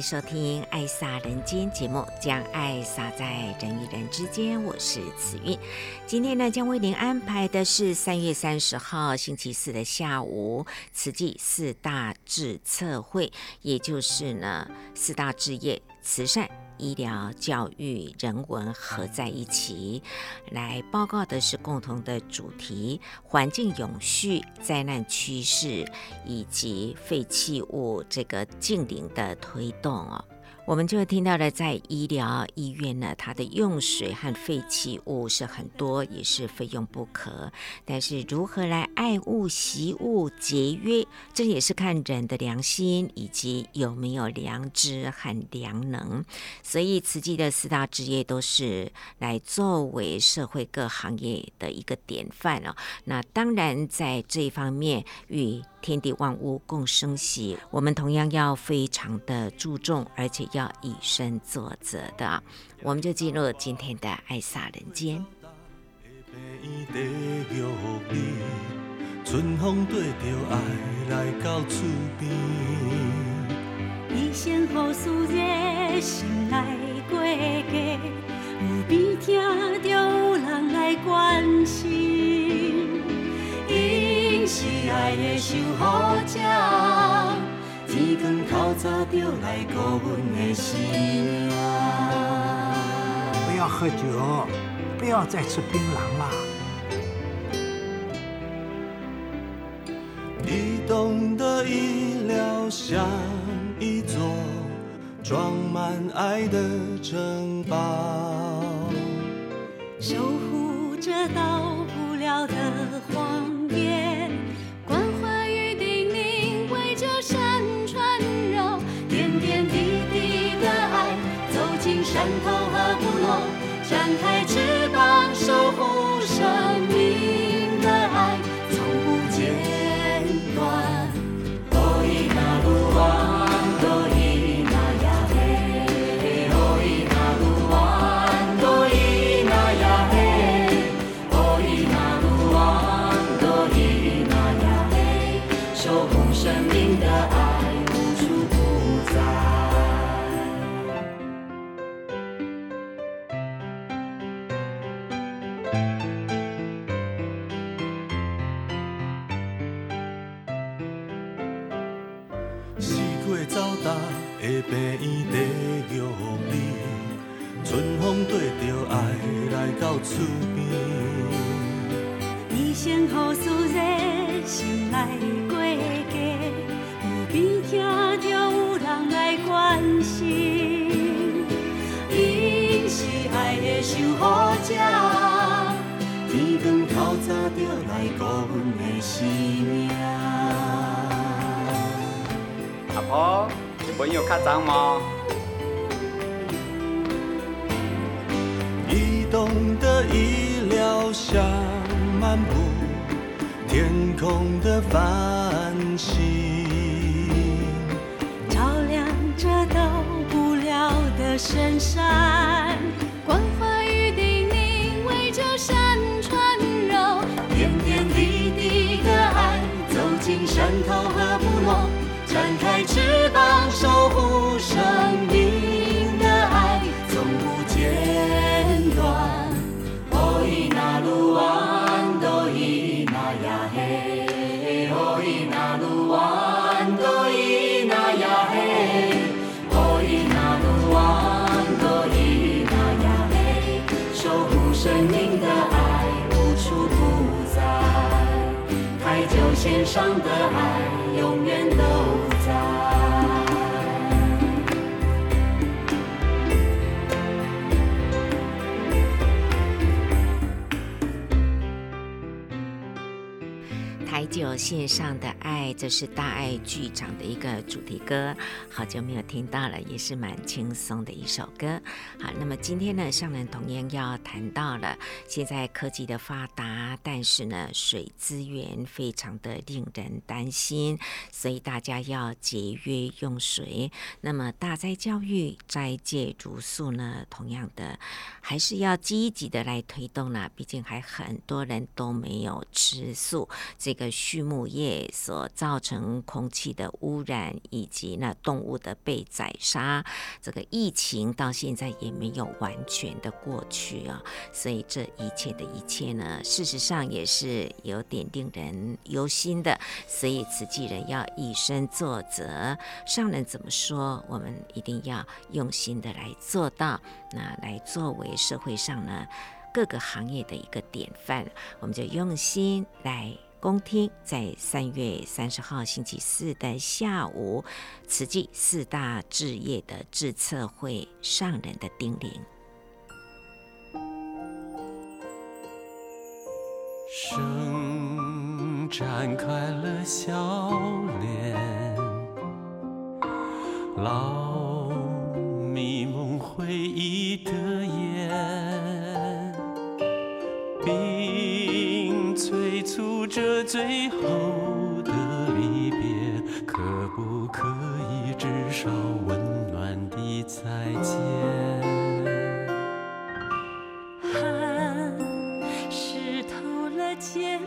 收听《爱洒人间》节目，将爱洒在人与人之间。我是慈韵，今天呢，将为您安排的是三月三十号星期四的下午，慈济四大志测会，也就是呢四大志业慈善。医疗、教育、人文合在一起来报告的是共同的主题：环境永续、灾难趋势以及废弃物这个净零的推动哦。我们就听到了，在医疗医院呢，它的用水和废弃物是很多，也是非用不可。但是如何来爱物惜物节约，这也是看人的良心以及有没有良知和良能。所以慈济的四大职业都是来作为社会各行业的一个典范哦。那当然在这一方面与天地万物共生息，我们同样要非常的注重，而且要以身作则的。我们就进入今天的爱洒人间。春风对着爱来到厝边，一线好事热心来过家，有边听着有人来关心。是爱的守护者，天光透早就来顾阮的心。不要喝酒，不要再吃槟榔了。移动的医疗像一座装满爱的城堡，守护着到不了的护者，天光透早就来顾阮的性命。阿婆，你朋友较脏吗？移动的医疗像漫步天空的繁星，照亮着到不了的深山，关怀山头和部落，展开翅膀守护生命。上的爱。线上的爱，这是大爱剧场的一个主题歌，好久没有听到了，也是蛮轻松的一首歌。好，那么今天呢，上人同样要谈到了，现在科技的发达，但是呢，水资源非常的令人担心，所以大家要节约用水。那么大斋教育斋戒茹素呢，同样的还是要积极的来推动呢，毕竟还很多人都没有吃素，这个畜畜牧业所造成空气的污染，以及那动物的被宰杀，这个疫情到现在也没有完全的过去啊。所以这一切的一切呢，事实上也是有点令人忧心的。所以慈济人要以身作则，上人怎么说，我们一定要用心的来做到，那来作为社会上呢各个行业的一个典范，我们就用心来。恭听，在三月三十号星期四的下午，慈济四大置业的致册会上人的叮咛。生展开了笑脸，老迷蒙回忆的眼，这最后的离别，可不可以至少温暖的再见？汗湿透了肩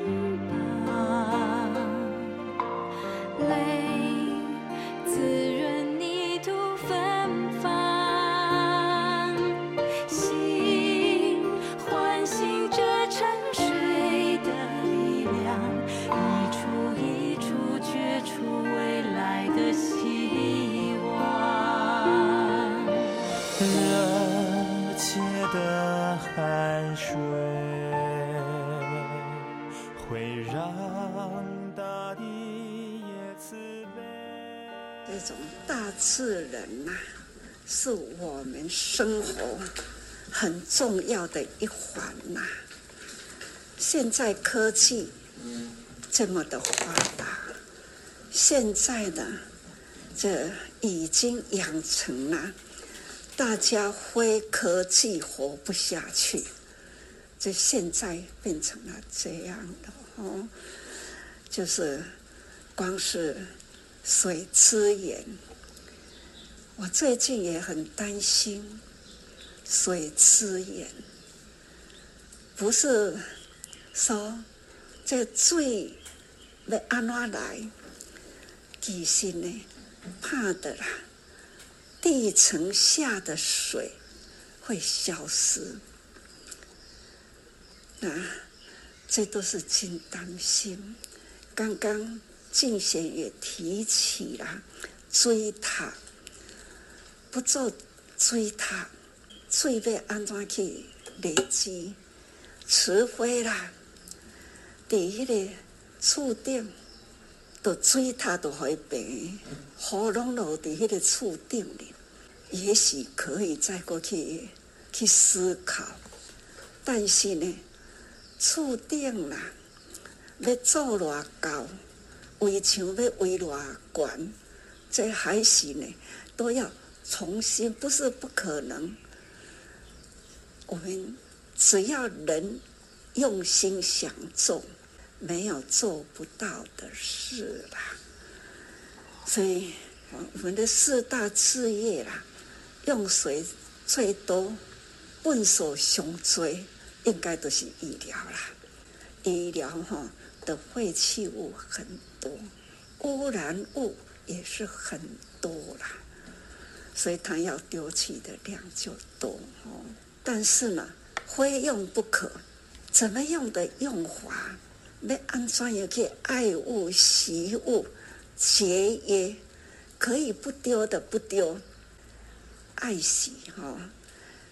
种大自然呐，是我们生活很重要的一环呐。现在科技这么的发达，现在呢，这已经养成了大家非科技活不下去。这现在变成了这样的哦，就是光是水资源。我最近也很担心水资源，不是说这水要安怎来，其实呢，怕的啦，地层下的水会消失，那这都是真担心。刚刚进贤也提起了追塔。不做追塔，水要安怎去累积？除非啦，第一个厝顶，都追塔都会平，雨拢落在迄个厝顶里，也许可以再过去去思考。但是呢，厝顶啦，要做偌高，围墙要围偌悬，这还是呢，都要。重新不是不可能，我们只要人用心想做，没有做不到的事啦。所以，我们的四大事业啦，用水最多，问所上最，应该都是医疗啦。医疗哈的废弃物很多，污染物也是很多啦。所以它要丢弃的量就多哦，但是呢，非用不可。怎么用的用法？要安装也可以爱物惜物，节约，可以不丢的不丢，爱惜哈。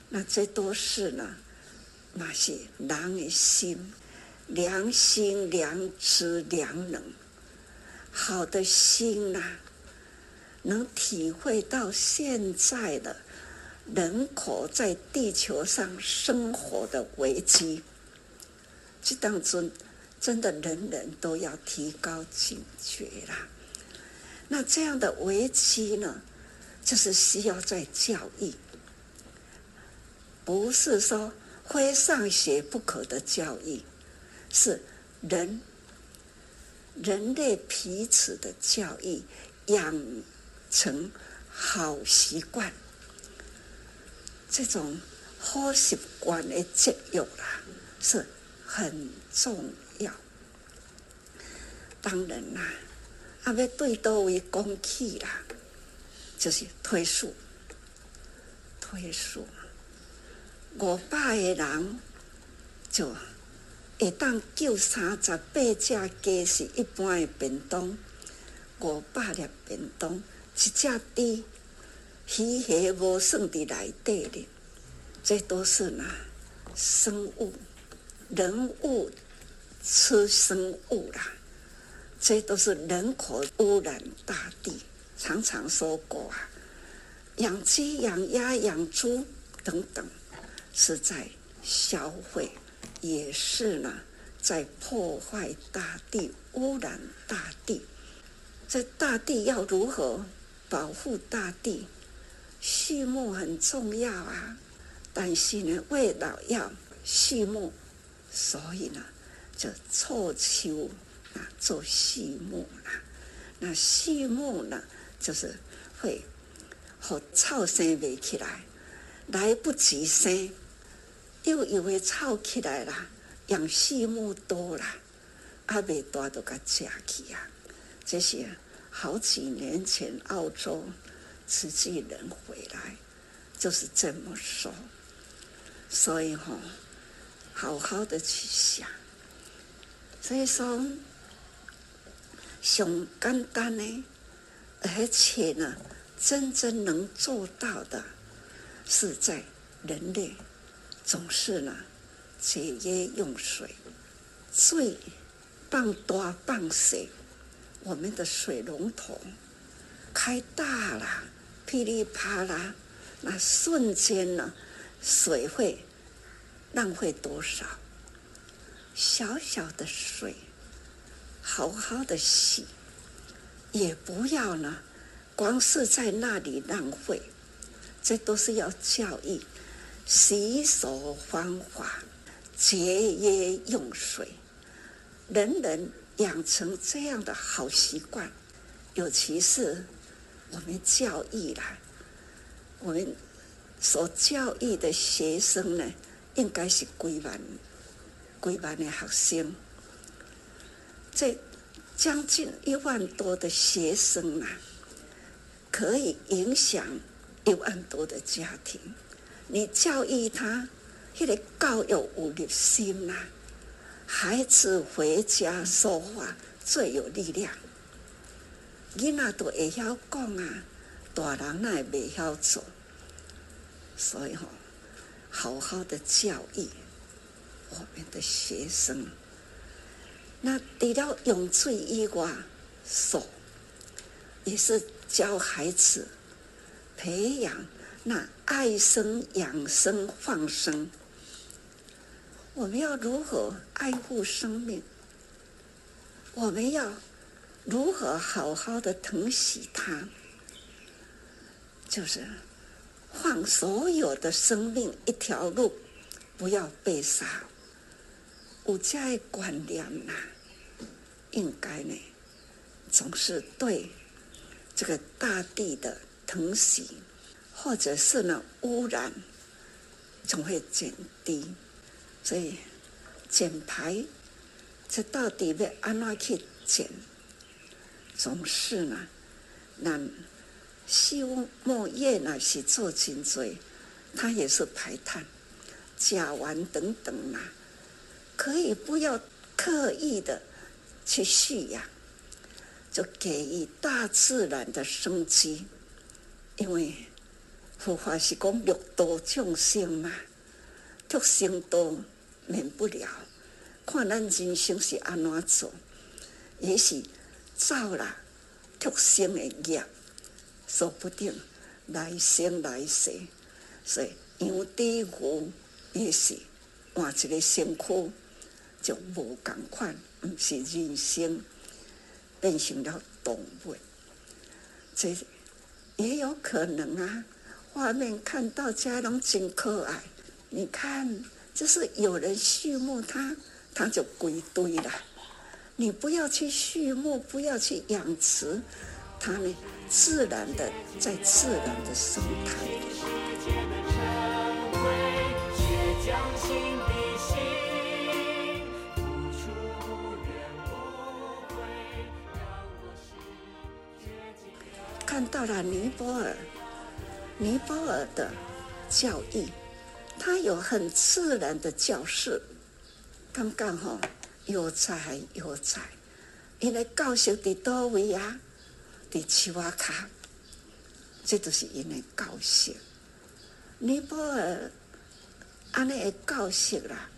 那这都是呢，那些人的心，良心、良知、良能，好的心呐、能体会到现在的人口在地球上生活的危机，这当中真的人人都要提高警觉啦。那这样的危机呢，就是需要在教育，不是说非上学不可的教育，是人人类彼此的教育，养成好习惯，这种好习惯的教育啦，是很重要。当然啦。啊，要对倒位讲起啦，就是推数，推数。五百个人就会当叫三十八只鸡是一般的便当，五百粒便当，一只猪鱼虾无算伫内底哩，这都是哪生物，人物吃生物啦。这都是人口污染大地，常常说过啊，养鸡、养鸭、养猪等等，是在消费，也是呢，在破坏大地、污染大地。这大地要如何保护大地？畜牧很重要啊，但是呢，为了要畜牧，所以呢，就凑秋。啊，做畜牧啦，那畜牧呢，就是会和草生不起来，来不及生，又以为吵起来了，养畜牧多了，阿未大都给吃去啊。这些好几年前澳洲慈济人回来，就是这么说，所以哈、好好的去想，所以说。上简单呢，而且呢，真正能做到的，是在人类总是呢节约用水，水半大半小，我们的水龙头开大了，噼里啪啦，那瞬间呢，水会浪费多少？小小的水。好好的洗，也不要呢，光是在那里浪费，这都是要教育洗手方法，节约用水，人人养成这样的好习惯，尤其是我们教育啦，我们所教育的学生呢，应该是规范、规范的学生。这将近一万多的学生啊，可以影响一万多的家庭。你教育他，那个教育有热心呐，孩子回家说话最有力量。囡仔都会晓讲啊，大人那也未晓做。所以吼，好好的教育我们的学生。那除了用水以外，手也是教孩子培养那爱生、养生、放生。我们要如何爱护生命？我们要如何好好的疼惜它？就是放所有的生命一条路，不要被杀。有这样的观念呐，应该呢，总是对这个大地的疼惜，或者是呢污染，总会减低。所以减排，这到底要按哪去减？总是呢，那畜牧业呢是做真多，它也是排碳、甲烷等等啊。可以不要刻意的去蓄养，就给予大自然的生机，因为佛法是讲六道众生嘛，畜生道免不了。看咱人生是安怎做，也是造了畜生的业，说不定来生来世，所以养猪牛也是换一个身躯。就无共款，不是人生，变成了动物，这也有可能啊。画面看到家龙真可爱，你看，就是有人畜牧它，它就归堆了。你不要去畜牧，不要去养殖，它呢，自然的在自然的生态里。看到了尼泊尔，尼泊尔的教育，它有很自然的教室，刚刚好有在有在，因为教室在多位啊，在树仔脚，这都是因为教室。尼泊尔安尼的教室啦，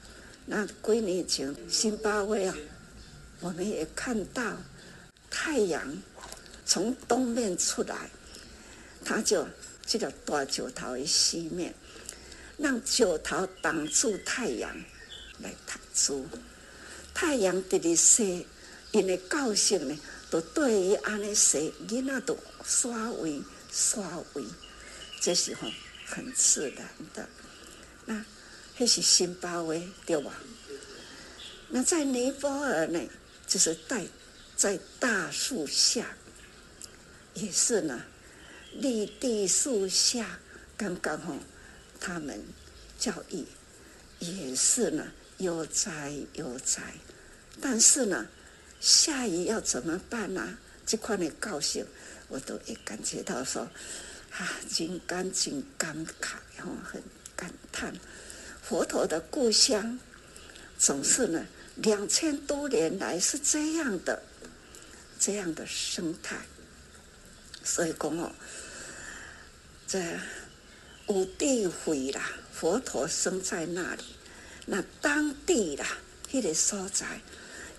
那几年前辛巴威啊，我们也看到太阳。从东面出来，他就这个大石头的西面，让石头挡住太阳来读书。太阳直直晒，因为教室呢，都对于安尼晒，囡仔都刷位刷位，这是吼很自然的。那那是辛巴威对吧？那在尼泊尔呢，就是在在大树下。也是呢，立地树下，刚刚好，他们教育也是呢，悠哉悠哉。但是呢，下雨要怎么办呢、这块的高兴，我都也感觉到说，啊，真干净感慨，然后很感叹，佛陀的故乡总是呢，两千多年来是这样的，这样的生态。所以讲哦，这有智慧啦，佛陀生在那里，那当地啦，那个所在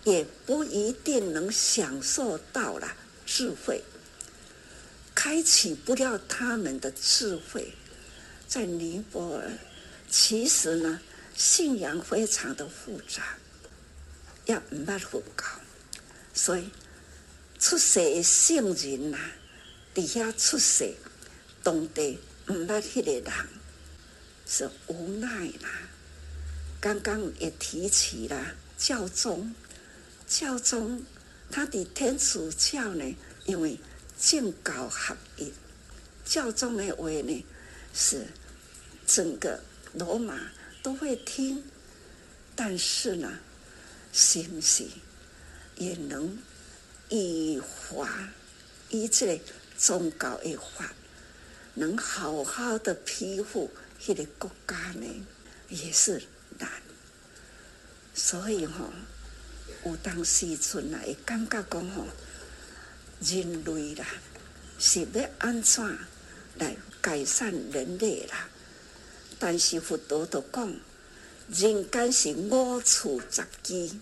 也不一定能享受到了智慧，开启不了他们的智慧。在尼泊尔，其实呢，信仰非常的复杂，也唔捌佛教，所以出世的圣人呐。底下出世，当地唔捌迄个人是无奈啦。刚刚也提起了教宗，教宗他的天主教呢，因为政教合一，教宗的话呢是整个罗马都会听，但是呢，是不是也能以华以这？宗教的法，能好好的庇护迄个国家呢，也是难。所以吼、有当时阵来感觉讲吼，人类啦是要安怎来改善人类啦？但是佛陀都讲，人间是五处杂技，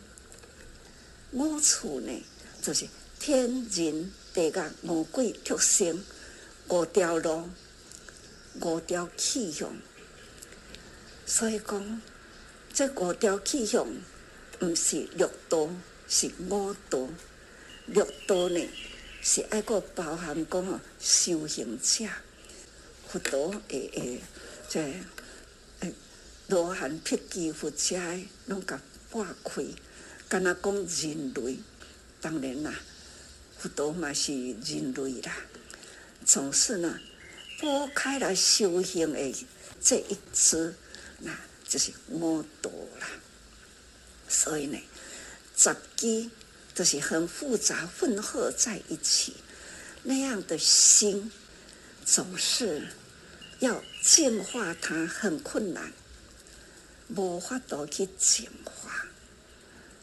五处呢就是天人。地个五鬼畜生，五条路，五条气象。所以讲，这五条气象毋是六道，是五道。六道呢，是爱个包含讲哦，修行者，佛陀诶诶，即罗汉辟支佛者，拢甲拨开，敢若讲人类，当然啦。佛陀嘛是人类啦，总是呢拨开了修行的这一支，那就是五道啦。所以呢，杂技都是很复杂混合在一起，那样的心总是要净化它很困难，无法度去净化。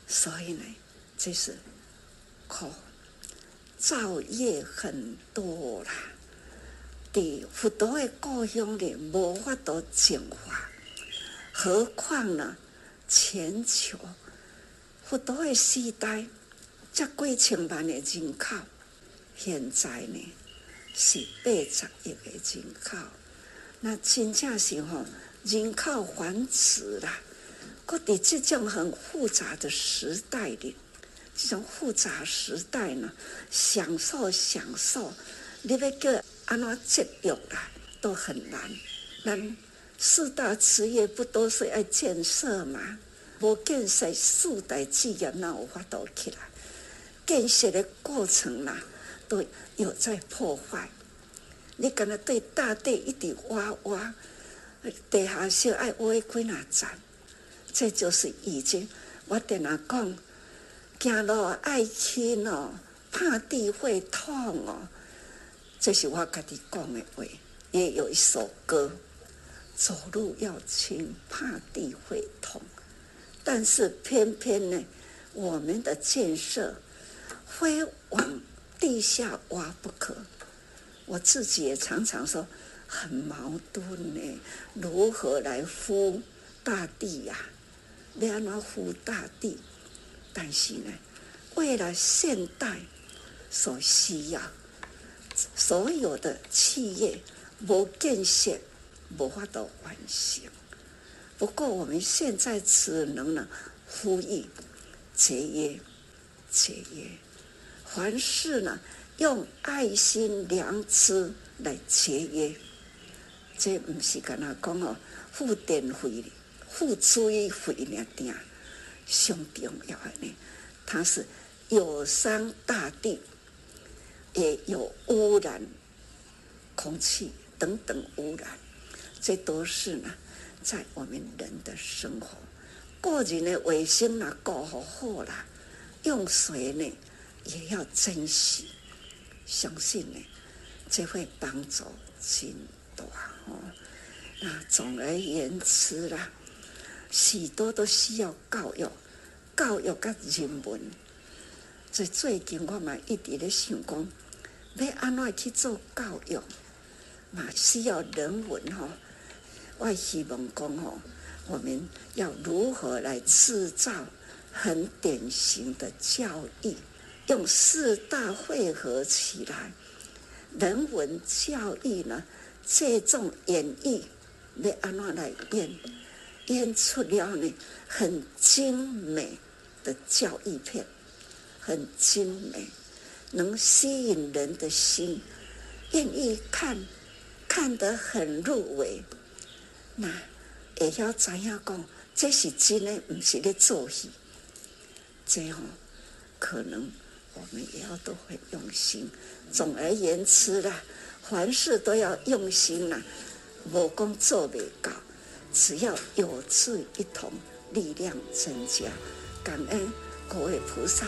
所以呢，这是苦。造业很多啦，在佛陀的故乡里无法度净化，何况呢？全球佛陀的时代，这几千万的人口，现在呢是八十亿的人口，那真正是吼人口繁殖啦，搁在这种很复杂的时代里，这种复杂时代呢，享受享受，你要叫安怎节约啦，都很难。那四大职业不都是要建设吗？无建设，四大职业哪有法度起来？建设的过程啦，都有在破坏。你敢若对大地一直挖挖，地下室爱挖几哪层？这就是已经我跟他讲。走路爱轻哦，怕地会痛哦。这是我跟你讲的话。也有一首歌，走路要轻，怕地会痛。但是偏偏呢，我们的建设非往地下挖不可。我自己也常常说很矛盾呢，如何来护大地呀？要怎么护大地？但是呢，为了现代所需要，所有的企业无建设，无法度完成。不过我们现在只能呢呼吁节约，节约，凡事呢用爱心良知来节约。这不是跟他讲哦，付电费、付水费那点。上重要的呢，它是有伤大地，也有污染空气等等污染，这都是呢，在我们人的生活，个人的卫生啊，搞好好啦，用水呢也要珍惜，相信呢，这会帮助很多哦。那总而言之啦。许多都需要教育，教育甲人文。在最近我嘛一直咧想讲，要安怎去做教育，嘛需要人文吼。我希望讲吼，我们要如何来制造很典型的教育，用四大汇合起来，人文教育呢，这种演绎要安怎来演？演出了呢，很精美的教育片，很精美，能吸引人的心，愿意看，看得很入味。那也要怎样讲？这是真的，不是在做戏。这样可能我们也要都会用心。总而言之啦，凡事都要用心啦，无讲做不到。只要有志一同，力量增加，感恩各位菩萨。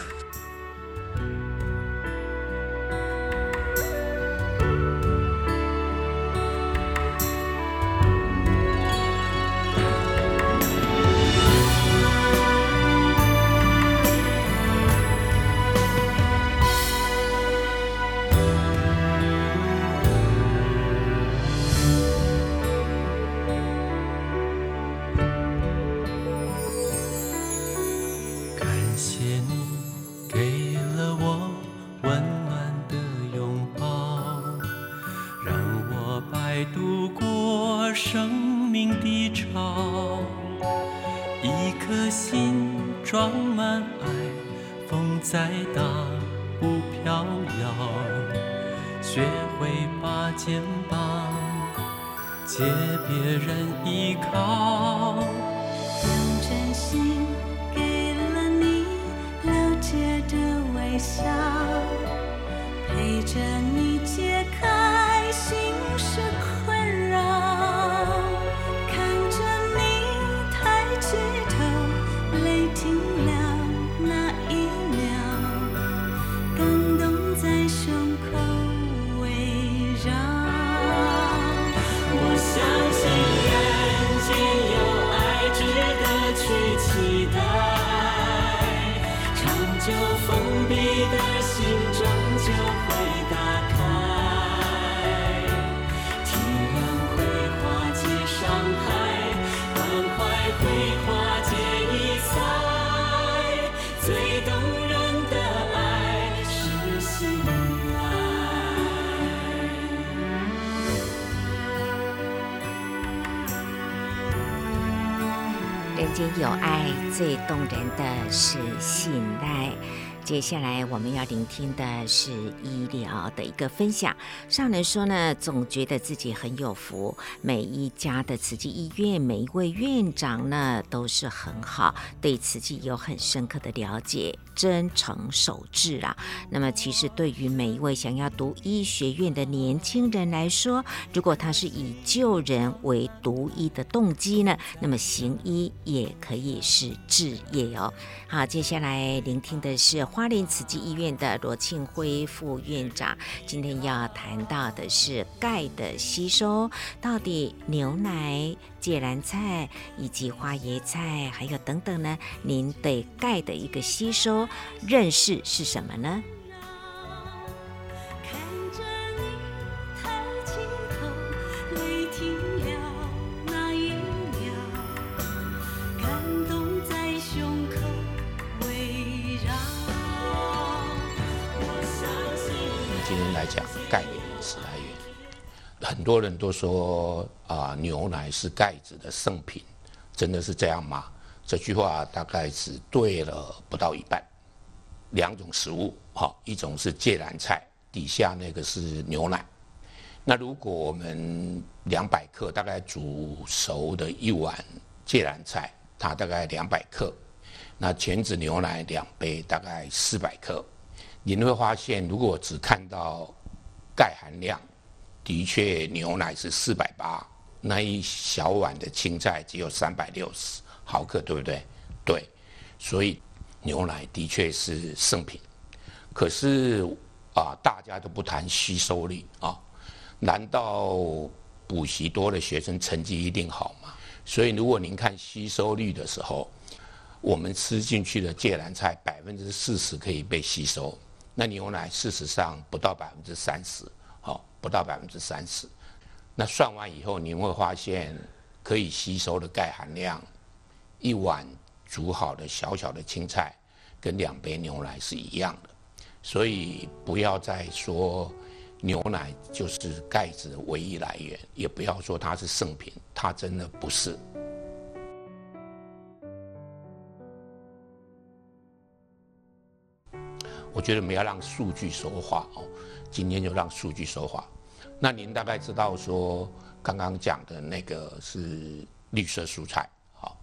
有爱，最动人的是信赖。接下来我们要聆听的是医疗的一个分享。上人说呢，总觉得自己很有福，每一家的慈济医院，每一位院长呢都是很好，对慈济有很深刻的了解，真诚守志啊。那么其实对于每一位想要读医学院的年轻人来说，如果他是以救人为读医的动机呢，那么行医也可以是志业哦。好，接下来聆听的是。花莲慈济医院的罗庆辉副院长，今天要谈到的是钙的吸收，到底牛奶、芥蓝菜以及花椰菜，还有等等呢？您对钙的一个吸收认识是什么呢？很多人都说啊，牛奶是钙质的圣品，真的是这样吗？这句话大概只对了不到一半。两种食物，哈，一种是芥蓝菜，底下那个是牛奶。那如果我们两百克，大概煮熟的一碗芥蓝菜，它大概两百克。那全脂牛奶两杯，大概四百克。你会发现，如果只看到钙含量。的确，牛奶是四百八，那一小碗的青菜只有三百六十毫克，对不对？对，所以牛奶的确是圣品。可是啊，大家都不谈吸收率啊，难道补习多的学生成绩一定好吗？所以，如果您看吸收率的时候，我们吃进去的芥蓝菜百分之四十可以被吸收，那牛奶事实上不到百分之三十。好不到百分之三十，那算完以后，你会发现可以吸收的钙含量，一碗煮好的小小的青菜跟两杯牛奶是一样的，所以不要再说牛奶就是钙质的唯一来源，也不要说它是圣品，它真的不是。我觉得我们要让数据说话哦。今天就让数据说话。那您大概知道说，刚刚讲的那个是绿色蔬菜，好。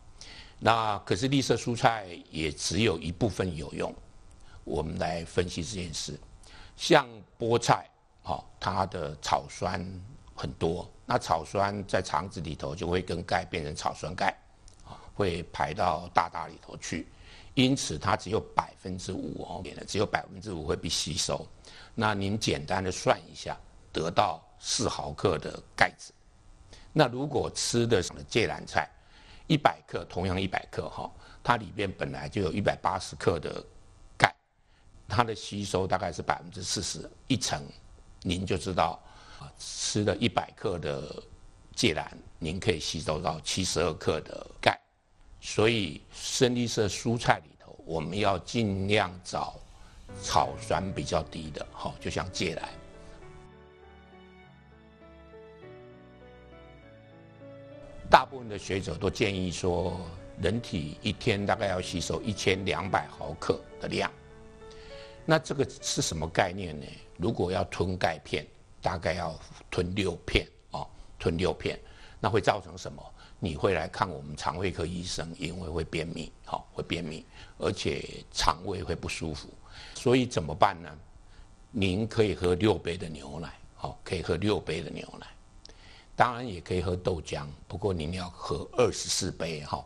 那可是绿色蔬菜也只有一部分有用。我们来分析这件事。像菠菜，好，它的草酸很多。那草酸在肠子里头就会跟钙变成草酸钙，啊，会排到大大里头去。因此它只有百分之五哦，只有百分之五会被吸收。那您简单的算一下，得到四毫克的钙质。那如果吃的什么芥蓝菜，一百克同样一百克哈，它里边本来就有一百八十克的钙，它的吸收大概是百分之四十，一成，您就知道，吃了一百克的芥蓝，您可以吸收到七十二克的钙。所以深绿色蔬菜里头，我们要尽量找。草酸比较低的，好，就像芥蓝。大部分的学者都建议说，人体一天大概要吸收一千两百毫克的量。那这个是什么概念呢？如果要吞钙片，大概要吞六片哦，吞六片，那会造成什么？你会来看我们肠胃科医生，因为会便秘，好，会便秘，而且肠胃会不舒服。所以怎么办呢？您可以喝六杯的牛奶，好，可以喝六杯的牛奶。当然也可以喝豆浆，不过您要喝二十四杯，哈，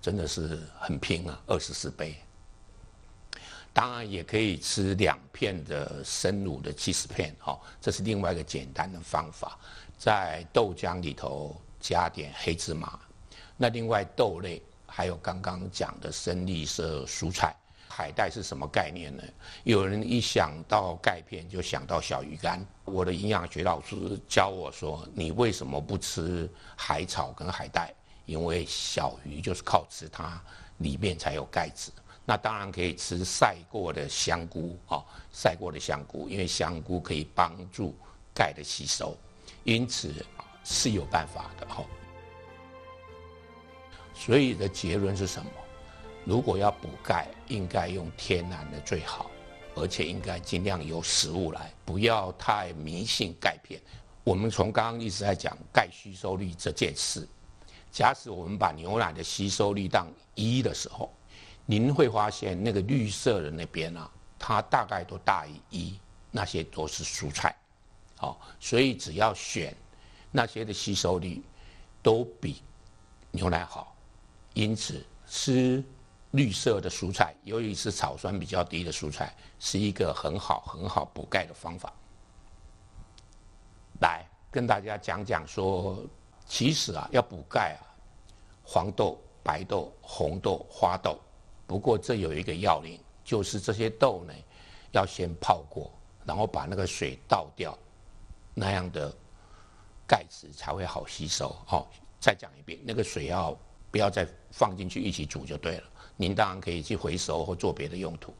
真的是很拼啊，二十四杯。当然也可以吃两片的生乳的起司片，哈，这是另外一个简单的方法，在豆浆里头加点黑芝麻。那另外豆类还有刚刚讲的深绿色蔬菜。海带是什么概念呢？有人一想到钙片就想到小鱼干。我的营养学老师教我说：“你为什么不吃海草跟海带？因为小鱼就是靠吃它，里面才有钙质。那当然可以吃晒过的香菇啊，晒过的香菇，因为香菇可以帮助钙的吸收，因此是有办法的哈。所以的结论是什么？如果要补钙，应该用天然的最好，而且应该尽量由食物来，不要太迷信钙片。我们从刚刚一直在讲钙吸收率这件事，假使我们把牛奶的吸收率当一的时候，您会发现那个绿色的那边啊，它大概都大于一，那些都是蔬菜，好，所以只要选那些的吸收率都比牛奶好，因此吃绿色的蔬菜，尤其是草酸比较低的蔬菜，是一个很好很好补钙的方法。来跟大家讲讲说，其实啊，要补钙啊，黄豆、白豆、红豆、花豆。不过这有一个要领，就是这些豆呢，要先泡过，然后把那个水倒掉，那样的钙质才会好吸收。好、哦，再讲一遍，那个水要不要再放进去一起煮就对了。您当然可以去回收或做别的用途。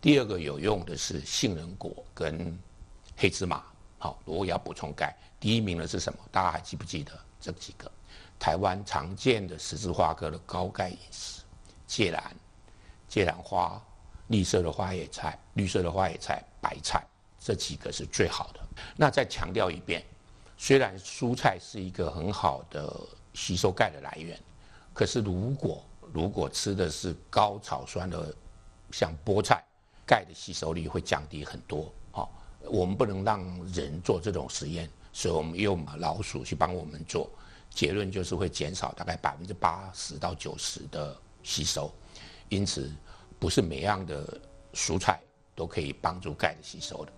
第二个有用的是杏仁果跟黑芝麻。好，如果要补充钙，第一名的是什么？大家还记不记得这几个？台湾常见的十字花科的高钙饮食：芥蓝、芥蓝花、绿色的花叶菜、绿色的花叶菜、白菜，这几个是最好的。那再强调一遍，虽然蔬菜是一个很好的吸收钙的来源，可是如果如果吃的是高草酸的，像菠菜，钙的吸收率会降低很多。好我们不能让人做这种实验，所以我们用老鼠去帮我们做，结论就是会减少大概百分之八十到九十的吸收。因此，不是每样的蔬菜都可以帮助钙的吸收的。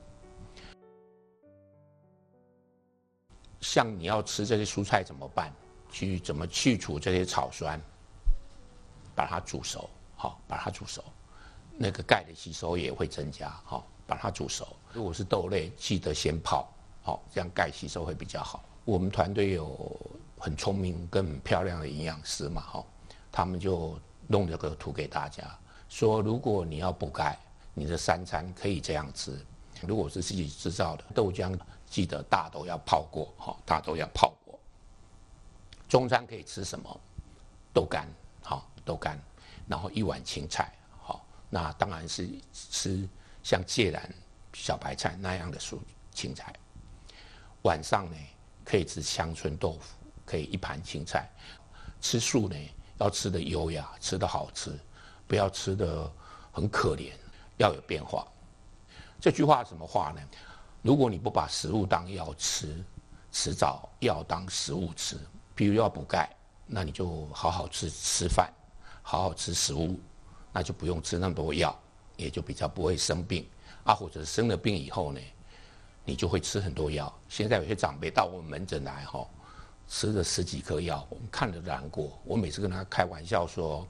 像你要吃这些蔬菜怎么办？去怎么去除这些草酸？把它煮熟，好，把它煮熟，那个钙的吸收也会增加，好。把它煮熟。如果是豆类，记得先泡，好，这样钙吸收会比较好。我们团队有很聪明跟很漂亮的营养师嘛，哈，他们就弄这个图给大家，说如果你要补钙，你的三餐可以这样吃。如果是自己制造的豆浆，记得大豆要泡过，哈，大豆要泡过。中餐可以吃什么？豆干，豆干，然后一碗青菜，好，那当然是吃。像芥蓝、小白菜那样的蔬青菜，晚上呢可以吃香椿豆腐，可以一盘青菜。吃素呢要吃得优雅，吃得好吃，不要吃得很可怜，要有变化。这句话什么话呢？如果你不把食物当药吃，迟早要当食物吃。比如要补钙，那你就好好吃吃饭，好好吃食物，那就不用吃那么多药。也就比较不会生病啊，或者生了病以后呢，你就会吃很多药。现在有些长辈到我们门诊来哈，吃了十几颗药，我们看着难过。我每次跟他开玩笑说：“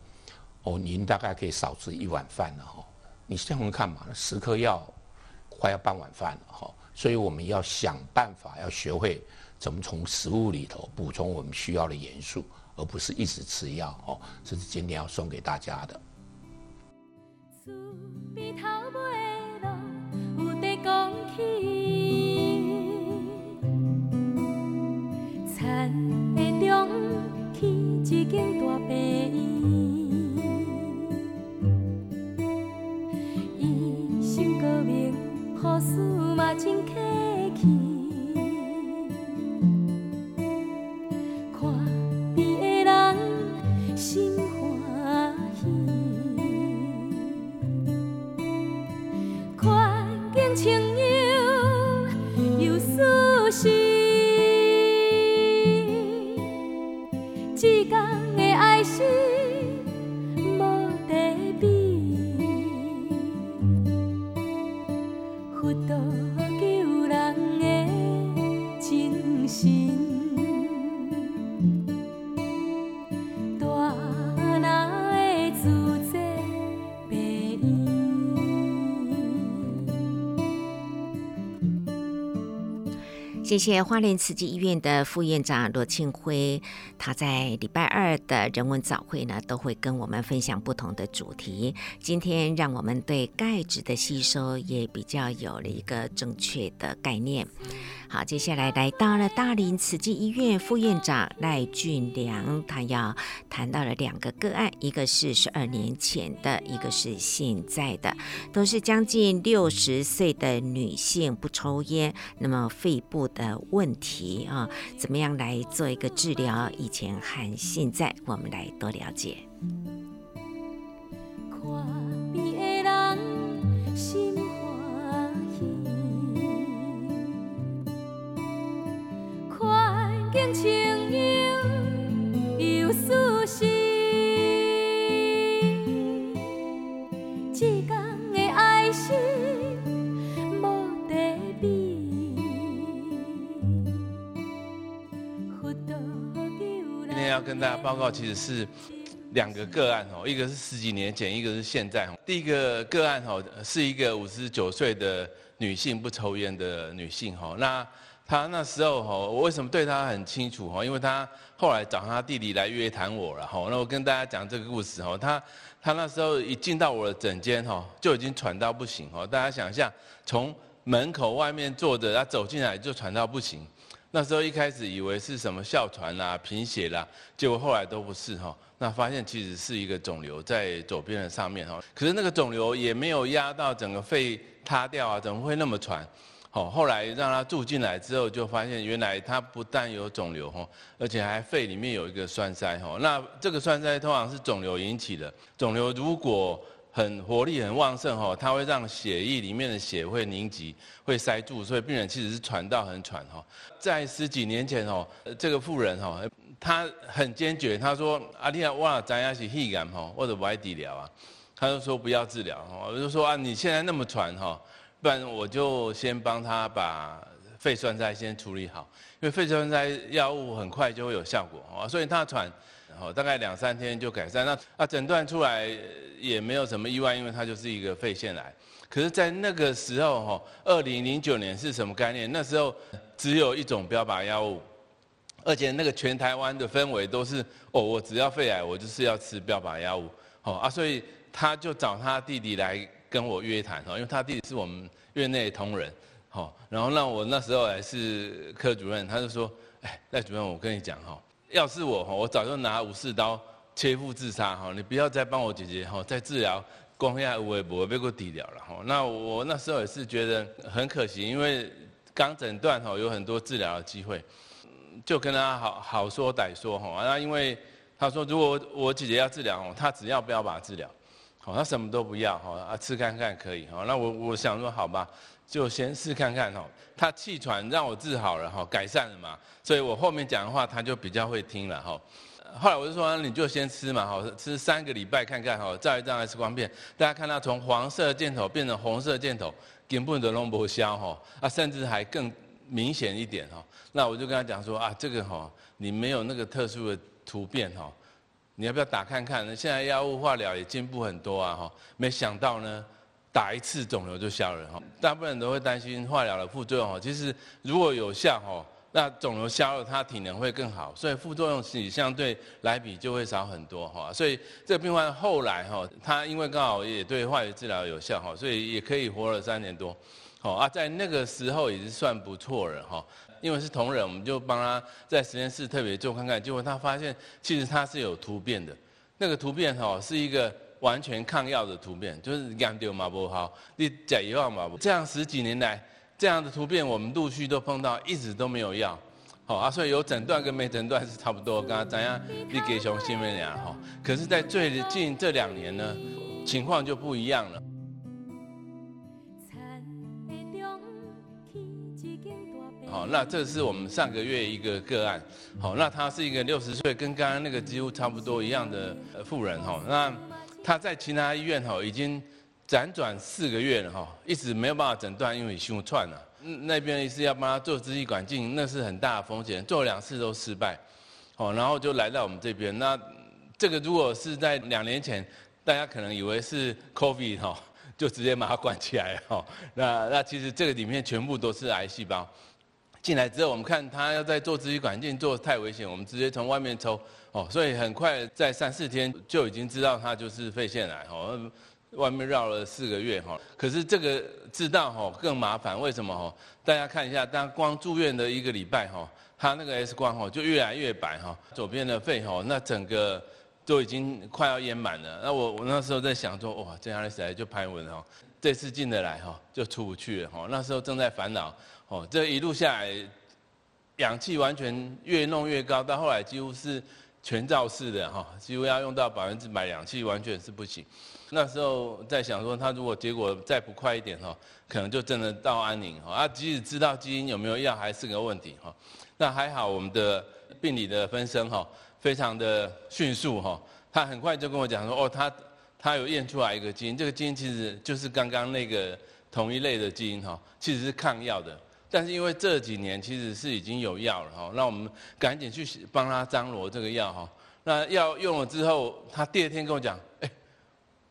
哦，您大概可以少吃一碗饭了哈。”你想想看嘛，十颗药快要半碗饭了哈。所以我们要想办法，要学会怎么从食物里头补充我们需要的元素，而不是一直吃药哦。这是今天要送给大家的。医生高明，护士嘛真客谢谢花莲慈济医院的副院长罗庆辉，他在礼拜二的人文早会呢，都会跟我们分享不同的主题。今天让我们对钙质的吸收也比较有了一个正确的概念。好，接下来来到了大林慈济医院副院长赖俊良，他要谈到了两个个案，一个是十二年前的，一个是现在的，都是将近六十岁的女性不抽烟，那么肺部的问题啊，怎么样来做一个治疗？以前和现在，我们来多了解。今天要跟大家报告，其实是两个个案哦，一个是十几年前，一个是现在。第一个个案哦，是一个五十九岁的女性，不抽烟的女性哈。那他那时候哈，我为什么对他很清楚哈？因为他后来找他弟弟来约谈我了哈。那我跟大家讲这个故事哈，他他那时候一进到我的诊间哈，就已经喘到不行哈。大家想象，从门口外面坐着，他走进来就喘到不行。那时候一开始以为是什么哮喘啦、贫血啦，结果后来都不是哈。那发现其实是一个肿瘤在左边的上面哈。可是那个肿瘤也没有压到整个肺塌掉啊，怎么会那么喘？好，后来让他住进来之后，就发现原来他不但有肿瘤哈，而且还肺里面有一个栓塞哈。那这个栓塞通常是肿瘤引起的，肿瘤如果很活力很旺盛哈，它会让血液里面的血会凝集，会塞住，所以病人其实是喘到很喘哈。在十几年前哦，这个妇人哈，她很坚决，她说阿丽亚哇，咱要是肺癌哈，或者不爱治疗啊，她就说不要治疗，我就说啊，你现在那么喘哈，不然我就先帮他把肺栓塞先处理好，因为肺栓塞药物很快就会有效果啊，所以他喘。好，大概两三天就改善。那啊，诊断出来也没有什么意外，因为他就是一个肺腺癌。可是，在那个时候，哈，二零零九年是什么概念？那时候只有一种标靶药物，而且那个全台湾的氛围都是，哦，我只要肺癌，我就是要吃标靶药物。哦啊，所以他就找他弟弟来跟我约谈，哈，因为他弟弟是我们院内同仁，好，然后让我那时候还是科主任，他就说，哎，赖主任，我跟你讲，哈。要是我哈，我早就拿武士刀切腹自杀哈！你不要再帮我姐姐哈，再治疗光下微博被我抵掉了哈。那我那时候也是觉得很可惜，因为刚诊断哈，有很多治疗的机会，就跟他好好说歹说哈。那因为他说如果我姐姐要治疗哦，他只要标靶治疗，好，他什么都不要哈，啊吃看看可以哈。那我我想说好吧。就先试看看哈，他气喘让我治好了哈，改善了嘛，所以我后面讲的话他就比较会听了哈。后来我就说你就先吃嘛，好，吃三个礼拜看看哈，照一张 X 光片，大家看到从黄色箭头变成红色箭头，根本都弄不消哈，啊，甚至还更明显一点哈。那我就跟他讲说啊，这个哈，你没有那个特殊的突变哈，你要不要打看看呢？现在药物化疗也进步很多啊哈，没想到呢。打一次肿瘤就消了哈，大部分人都会担心化疗的副作用哈。其实如果有效哈，那肿瘤消了，它体能会更好，所以副作用是相对来比就会少很多哈。所以这个病患后来哈，他因为刚好也对化学治疗有效哈，所以也可以活了三年多。好啊，在那个时候也是算不错了哈。因为是同仁，我们就帮他在实验室特别做看看，结果他发现其实他是有突变的，那个突变哈是一个。完全抗药的突变，就是养掉嘛不好，你假药嘛不，这样十几年来这样的突变，我们陆续都碰到，一直都没有药，好啊，所以有诊断跟没诊断是差不多。刚刚怎样？你给熊新闻讲哈，可是，在最近这两年呢，情况就不一样了。那这是我们上个月一个个案，好，那他是一个六十岁，跟刚刚那个几乎差不多一样的妇人哈，那。他在其他医院哈已经辗转四个月了哈，一直没有办法诊断，因为胸串了。那边医师要帮他做支气管镜，那是很大的风险，做两次都失败。哦，然后就来到我们这边。那这个如果是在两年前，大家可能以为是 COVID 哈，就直接把它关起来哈。那那其实这个里面全部都是癌细胞。进来之后，我们看他要在做支气管镜，做太危险，我们直接从外面抽。哦，所以很快在三四天就已经知道他就是肺腺癌。哦，外面绕了四个月哈。可是这个知道哈更麻烦，为什么哈？大家看一下，当光住院的一个礼拜哈，他那个 X 光哈就越来越白哈，左边的肺哈那整个都已经快要淹满了。那我我那时候在想说，哇，这样的起来就拍稳哈，这次进得来哈就出不去了哈。那时候正在烦恼哦，这一路下来。氧气完全越弄越高，到后来几乎是全罩式的哈，几乎要用到百分之百氧气，完全是不行。那时候在想说，他如果结果再不快一点哈，可能就真的到安宁哈。啊，即使知道基因有没有药，还是个问题哈。那还好，我们的病理的分身哈，非常的迅速哈，他很快就跟我讲说，哦，他他有验出来一个基因，这个基因其实就是刚刚那个同一类的基因哈，其实是抗药的。但是因为这几年其实是已经有药了哈，那我们赶紧去帮他张罗这个药哈。那药用了之后，他第二天跟我讲，哎，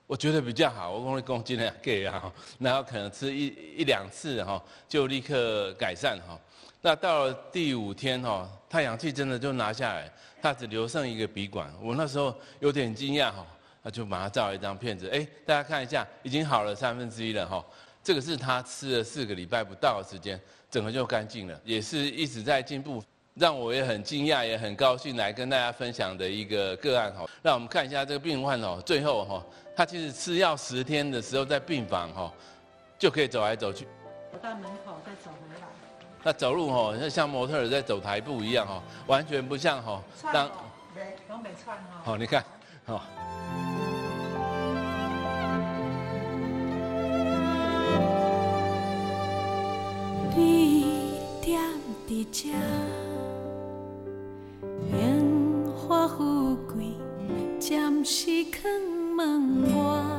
我觉得比较好，我跟你讲尽量给啊，然后可能吃一一两次哈，就立刻改善哈。那到了第五天哈，他氧气真的就拿下来，他只留剩一个鼻管。我那时候有点惊讶哈，那就把他照一张片子，哎，大家看一下，已经好了三分之一了哈。这个是他吃了四个礼拜不到的时间。整个就干净了，也是一直在进步，让我也很惊讶，也很高兴来跟大家分享的一个个案哈。让我们看一下这个病患哦，最后哈，他其实吃药十天的时候在病房哈，就可以走来走去。走到门口再走回来。那走路哈，像模特儿在走台步一样哈，完全不像哈。当。都没串哈。好，你看，好。伫这，荣华富贵暂时藏门外。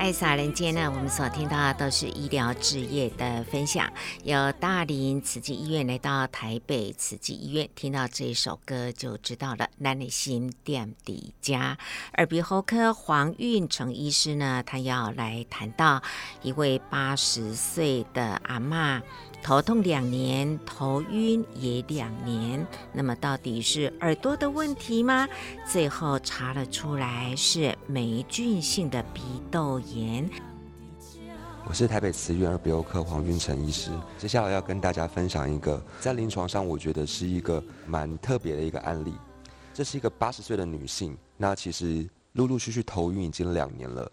爱洒人间呢，我们所听到的都是医疗置业的分享。由大林慈济医院来到台北慈济医院，听到这一首歌就知道了。南内心踮伫这，耳鼻喉科黄运成医师呢，他要来谈到一位八十岁的阿嬷。头痛两年，头晕也两年，那么到底是耳朵的问题吗？最后查了出来是霉菌性的鼻窦炎。我是台北慈院耳鼻喉科黄运成医师，接下来要跟大家分享一个在临床上我觉得是一个蛮特别的一个案例。这是一个八十岁的女性，那其实陆陆续续头晕已经两年了。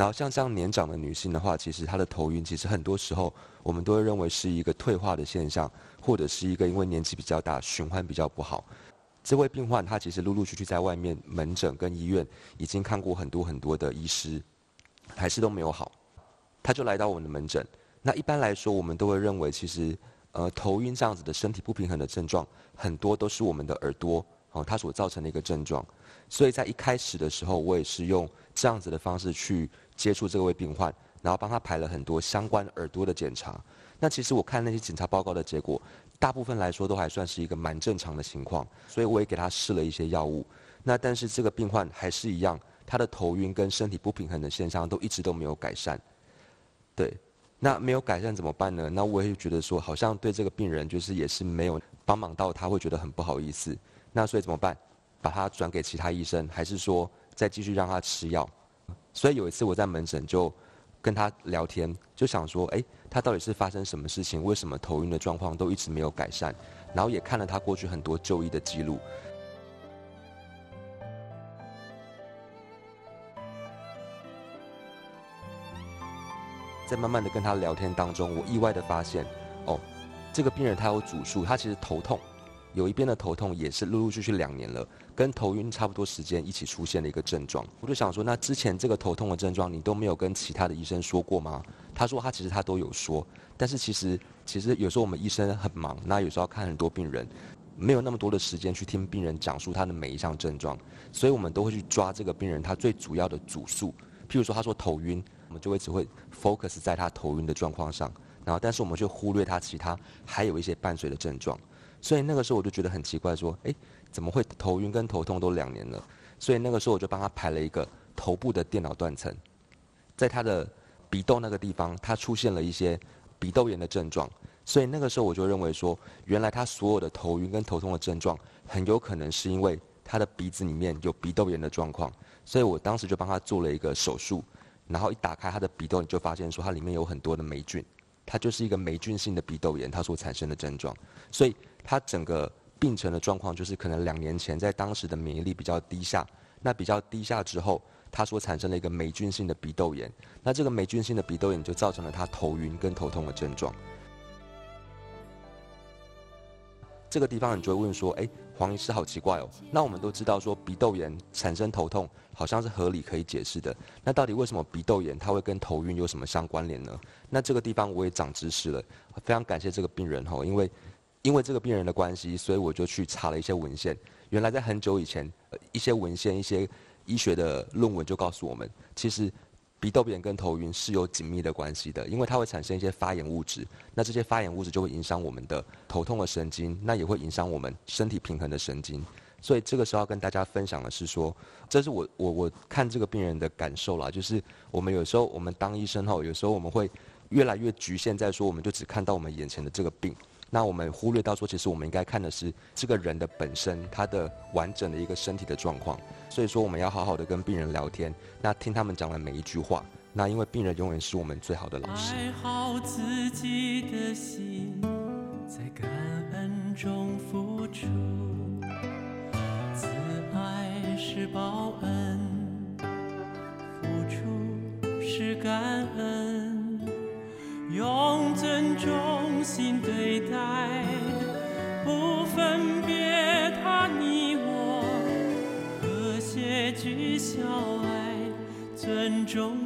然后像这样年长的女性的话，其实她的头晕其实很多时候我们都会认为是一个退化的现象，或者是一个因为年纪比较大，循环比较不好。这位病患她其实陆陆续续在外面门诊跟医院已经看过很多很多的医师，还是都没有好，她就来到我们的门诊。那一般来说，我们都会认为其实呃头晕这样子的身体不平衡的症状，很多都是我们的耳朵哦它所造成的一个症状。所以在一开始的时候，我也是用这样子的方式去接触这位病患，然后帮他排了很多相关耳朵的检查。那其实我看那些检查报告的结果，大部分来说都还算是一个蛮正常的情况。所以我也给他试了一些药物。那但是这个病患还是一样，他的头晕跟身体不平衡的现象都一直都没有改善。对，那没有改善怎么办呢？那我也觉得说，好像对这个病人就是也是没有帮忙到，他会觉得很不好意思。那所以怎么办？把他转给其他医生，还是说再继续让他吃药？所以有一次我在门诊就跟他聊天，就想说，哎，他到底是发生什么事情？为什么头晕的状况都一直没有改善？然后也看了他过去很多就医的记录，在慢慢的跟他聊天当中，我意外的发现，哦，这个病人他有主诉，他其实头痛。有一边的头痛也是陆陆续续两年了，跟头晕差不多时间一起出现的一个症状。我就想说，那之前这个头痛的症状你都没有跟其他的医生说过吗？他说他其实他都有说，但是其实其实有时候我们医生很忙，那有时候要看很多病人。没有那么多的时间去听病人讲述他的每一项症状，所以我们都会去抓这个病人他最主要的主诉。譬如说他说头晕，我们就会只会 focus 在他头晕的状况上，然后但是我们却忽略他其他还有一些伴随的症状。所以那个时候我就觉得很奇怪，说，诶，怎么会头晕跟头痛都两年了？所以那个时候我就帮他排了一个头部的电脑断层，在他的鼻窦那个地方，他出现了一些鼻窦炎的症状。所以那个时候我就认为说，原来他所有的头晕跟头痛的症状，很有可能是因为他的鼻子里面有鼻窦炎的状况。所以我当时就帮他做了一个手术，然后一打开他的鼻窦，你就发现说它里面有很多的霉菌，它就是一个霉菌性的鼻窦炎，它所产生的症状。所以他整个病程的状况就是可能两年前在当时的免疫力比较低下，那比较低下之后，他所产生了一个霉菌性的鼻窦炎，那这个霉菌性的鼻窦炎就造成了他头晕跟头痛的症状。这个地方你就会问说，哎，黄医师好奇怪哦。那我们都知道说鼻窦炎产生头痛，好像是合理可以解释的。那到底为什么鼻窦炎它会跟头晕有什么相关联呢？那这个地方我也长知识了，非常感谢这个病人哈，因为因为这个病人的关系，所以我就去查了一些文献。原来在很久以前，一些文献、一些医学的论文就告诉我们，其实。鼻窦炎跟头晕是有紧密的关系的，因为它会产生一些发炎物质，那这些发炎物质就会影响我们的头痛的神经，那也会影响我们身体平衡的神经。所以这个时候要跟大家分享的是说，这是我我我看这个病人的感受啦，就是我们有时候我们当医生后，有时候我们会越来越局限在说，我们就只看到我们眼前的这个病。那我们忽略到说，其实我们应该看的是这个人的本身，他的完整的一个身体的状况。所以说，我们要好好的跟病人聊天，那听他们讲的每一句话。那因为病人永远是我们最好的老师。爱好自己的心，在感恩中付出，慈爱是报恩，付出是感恩。小爱，尊重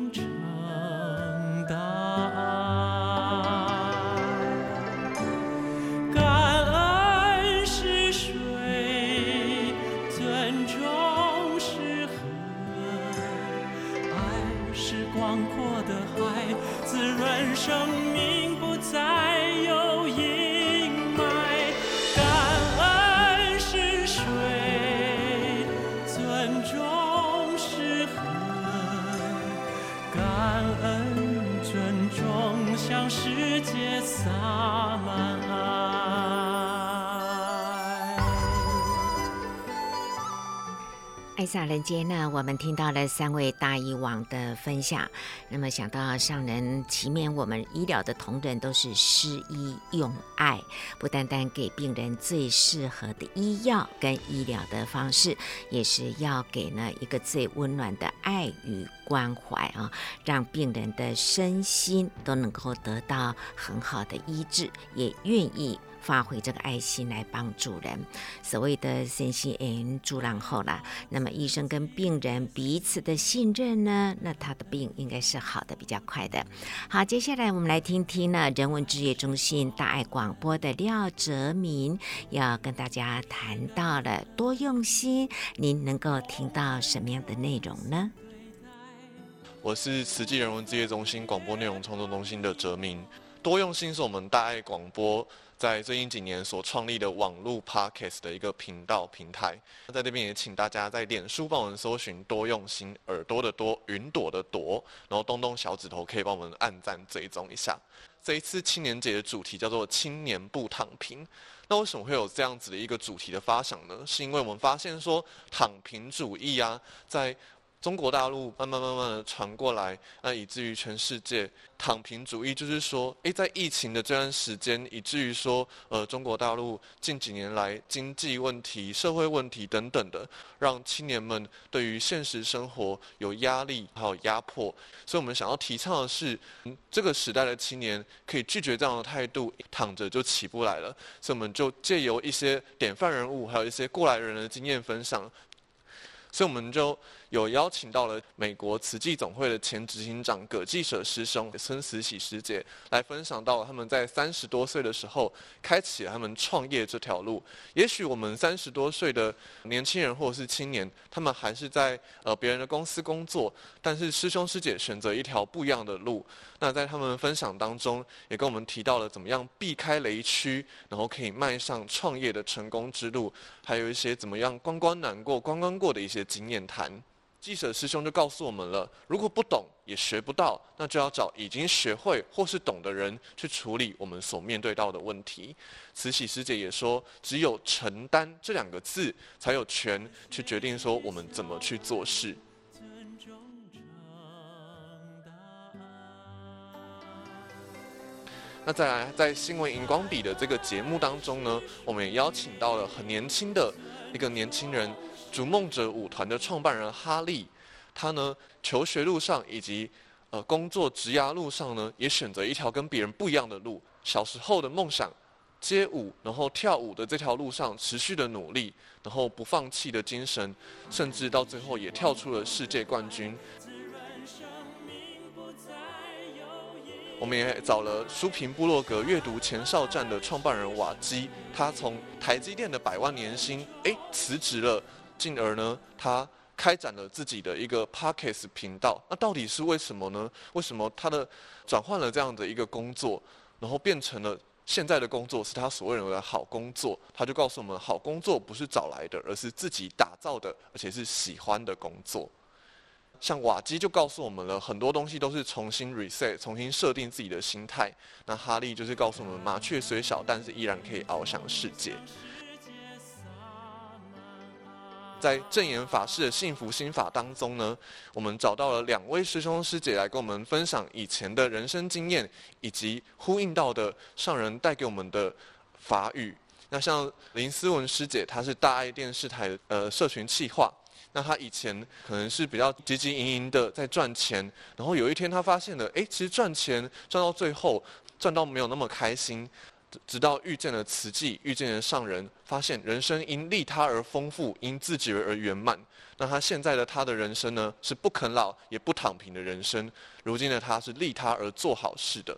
爱洒人间呢，我们听到了三位大医王的分享。那么想到上人祈勉我们医疗的同仁都是施医用爱，不单单给病人最适合的医药跟医疗的方式，也是要给呢一个最温暖的爱与关怀啊，让病人的身心都能够得到很好的医治，也愿意。发挥这个爱心来帮助人，所谓的身心恩助人后了。那么医生跟病人彼此的信任呢，那他的病应该是好的比较快的。好，接下来我们来听听呢，人文置业中心大爱广播的廖哲民要跟大家谈到了多用心，您能够听到什么样的内容呢？我是慈济人文置业中心广播内容创作中心的哲民。多用心是我们大爱广播。在最近几年所创立的网络 Podcast 的一个频道平台，在这边也请大家在脸书帮我们搜寻“多用心”，耳朵的多，云朵的朵，然后动动小指头可以帮我们按赞追踪一下。这一次青年节的主题叫做“青年不躺平”，那为什么会有这样子的一个主题的发想呢？是因为我们发现说躺平主义啊，在中国大陆慢慢慢慢的传过来，那以至于全世界躺平主义，就是说，诶，在疫情的这段时间，以至于说，呃，中国大陆近几年来经济问题、社会问题等等的，让青年们对于现实生活有压力还有压迫，所以我们想要提倡的是，这个时代的青年可以拒绝这样的态度，躺着就起不来了，所以我们就借由一些典范人物，还有一些过来人的经验分享。所以我们就有邀请到了美国慈济总会的前执行长葛济舍师兄、孙慈喜师姐来分享到他们在三十多岁的时候开启了他们创业这条路。也许我们三十多岁的年轻人或者是青年，他们还是在呃别人的公司工作，但是师兄师姐选择一条不一样的路。那在他们分享当中，也跟我们提到了怎么样避开雷区，然后可以迈上创业的成功之路，还有一些怎么样关关难过关关过的一些经验谈。记者师兄就告诉我们了，如果不懂也学不到，那就要找已经学会或是懂的人去处理我们所面对到的问题。慈禧师姐也说，只有承担这两个字，才有权去决定说我们怎么去做事。那再来，在新闻荧光笔的这个节目当中呢，我们也邀请到了很年轻的一个年轻人，逐梦者舞团的创办人哈利。他呢，求学路上以及呃工作职涯路上呢，也选择一条跟别人不一样的路。小时候的梦想，街舞，然后跳舞的这条路上持续的努力，然后不放弃的精神，甚至到最后也跳出了世界冠军。我们也找了书评部落格阅读前哨站的创办人瓦基，他从台积电的百万年薪，哎，辞职了，进而呢，他开展了自己的一个 Podcast 频道。那到底是为什么呢？为什么他的转换了这样的一个工作，然后变成了现在的工作是他所认为的好工作？他就告诉我们，好工作不是找来的，而是自己打造的，而且是喜欢的工作。像瓦基就告诉我们了很多东西都是重新 reset，重新设定自己的心态。那哈利就是告诉我们，麻雀虽小，但是依然可以翱翔世界。在证严法师的幸福心法当中呢，我们找到了两位师兄师姐来跟我们分享以前的人生经验，以及呼应到的上人带给我们的法语。那像林思文师姐，她是大爱电视台呃社群企划。那他以前可能是比较汲汲营营的在赚钱，然后有一天他发现了，哎，其实赚钱赚到最后赚到没有那么开心，直到遇见了慈济，遇见了上人，发现人生因利他而丰富，因自己而圆满。那他现在的他的人生呢，是不啃老也不躺平的人生。如今的他是利他而做好事的。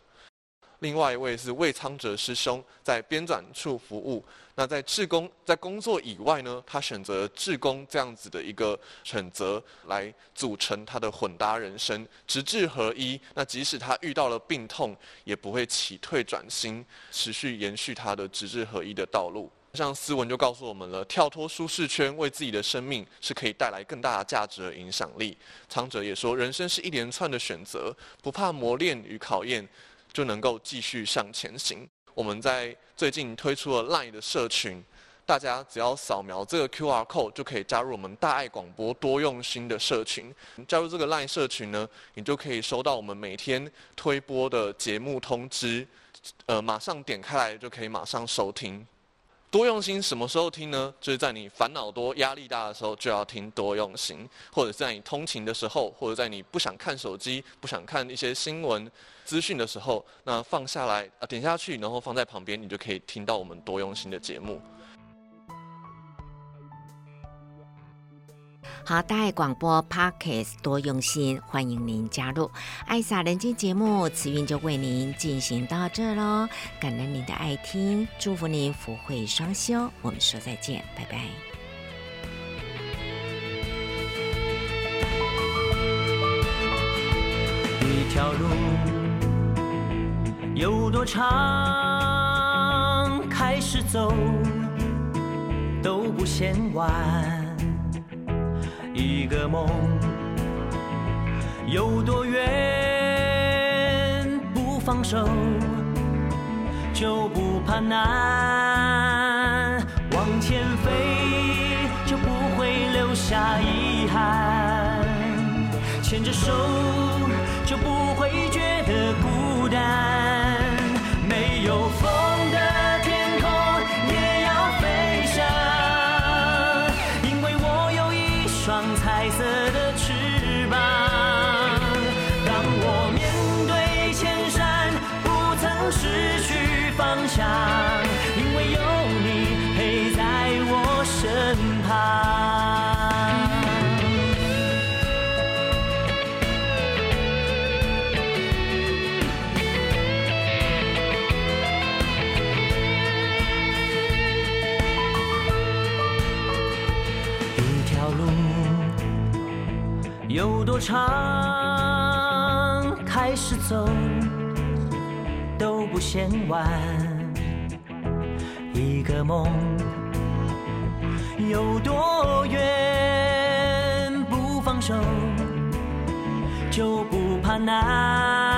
另外一位是魏昌哲师兄，在编纂处服务。那在志工在工作以外呢，他选择志工这样子的一个选择来组成他的混搭人生，直志合一。那即使他遇到了病痛，也不会起退转心，持续延续他的直志合一的道路。像斯文就告诉我们了，跳脱舒适圈，为自己的生命是可以带来更大的价值和影响力。昌哲也说，人生是一连串的选择，不怕磨练与考验。就能够继续向前行。我们在最近推出了 LINE 的社群，大家只要扫描这个 QR code 就可以加入我们大爱广播多用心的社群。加入这个 LINE 社群呢，你就可以收到我们每天推播的节目通知，呃，马上点开来就可以马上收听。多用心什么时候听呢？就是在你烦恼多、压力大的时候，就要听多用心；或者在你通勤的时候，或者在你不想看手机、不想看一些新闻。资讯的时候，那放下来啊，点下去，然后放在旁边，你就可以听到我们多用心的节目。好，大爱广播 Podcast 多用心，欢迎您加入爱洒人间节目，慈韵就为您进行到这喽。感恩您的爱听，祝福您福慧双修。我们说再见，拜拜。一条路。有多长开始走都不嫌晚。一个梦有多远不放手就不怕难往前飞就不会留下遗憾。牵着手千万一个梦有多远不放手就不怕难。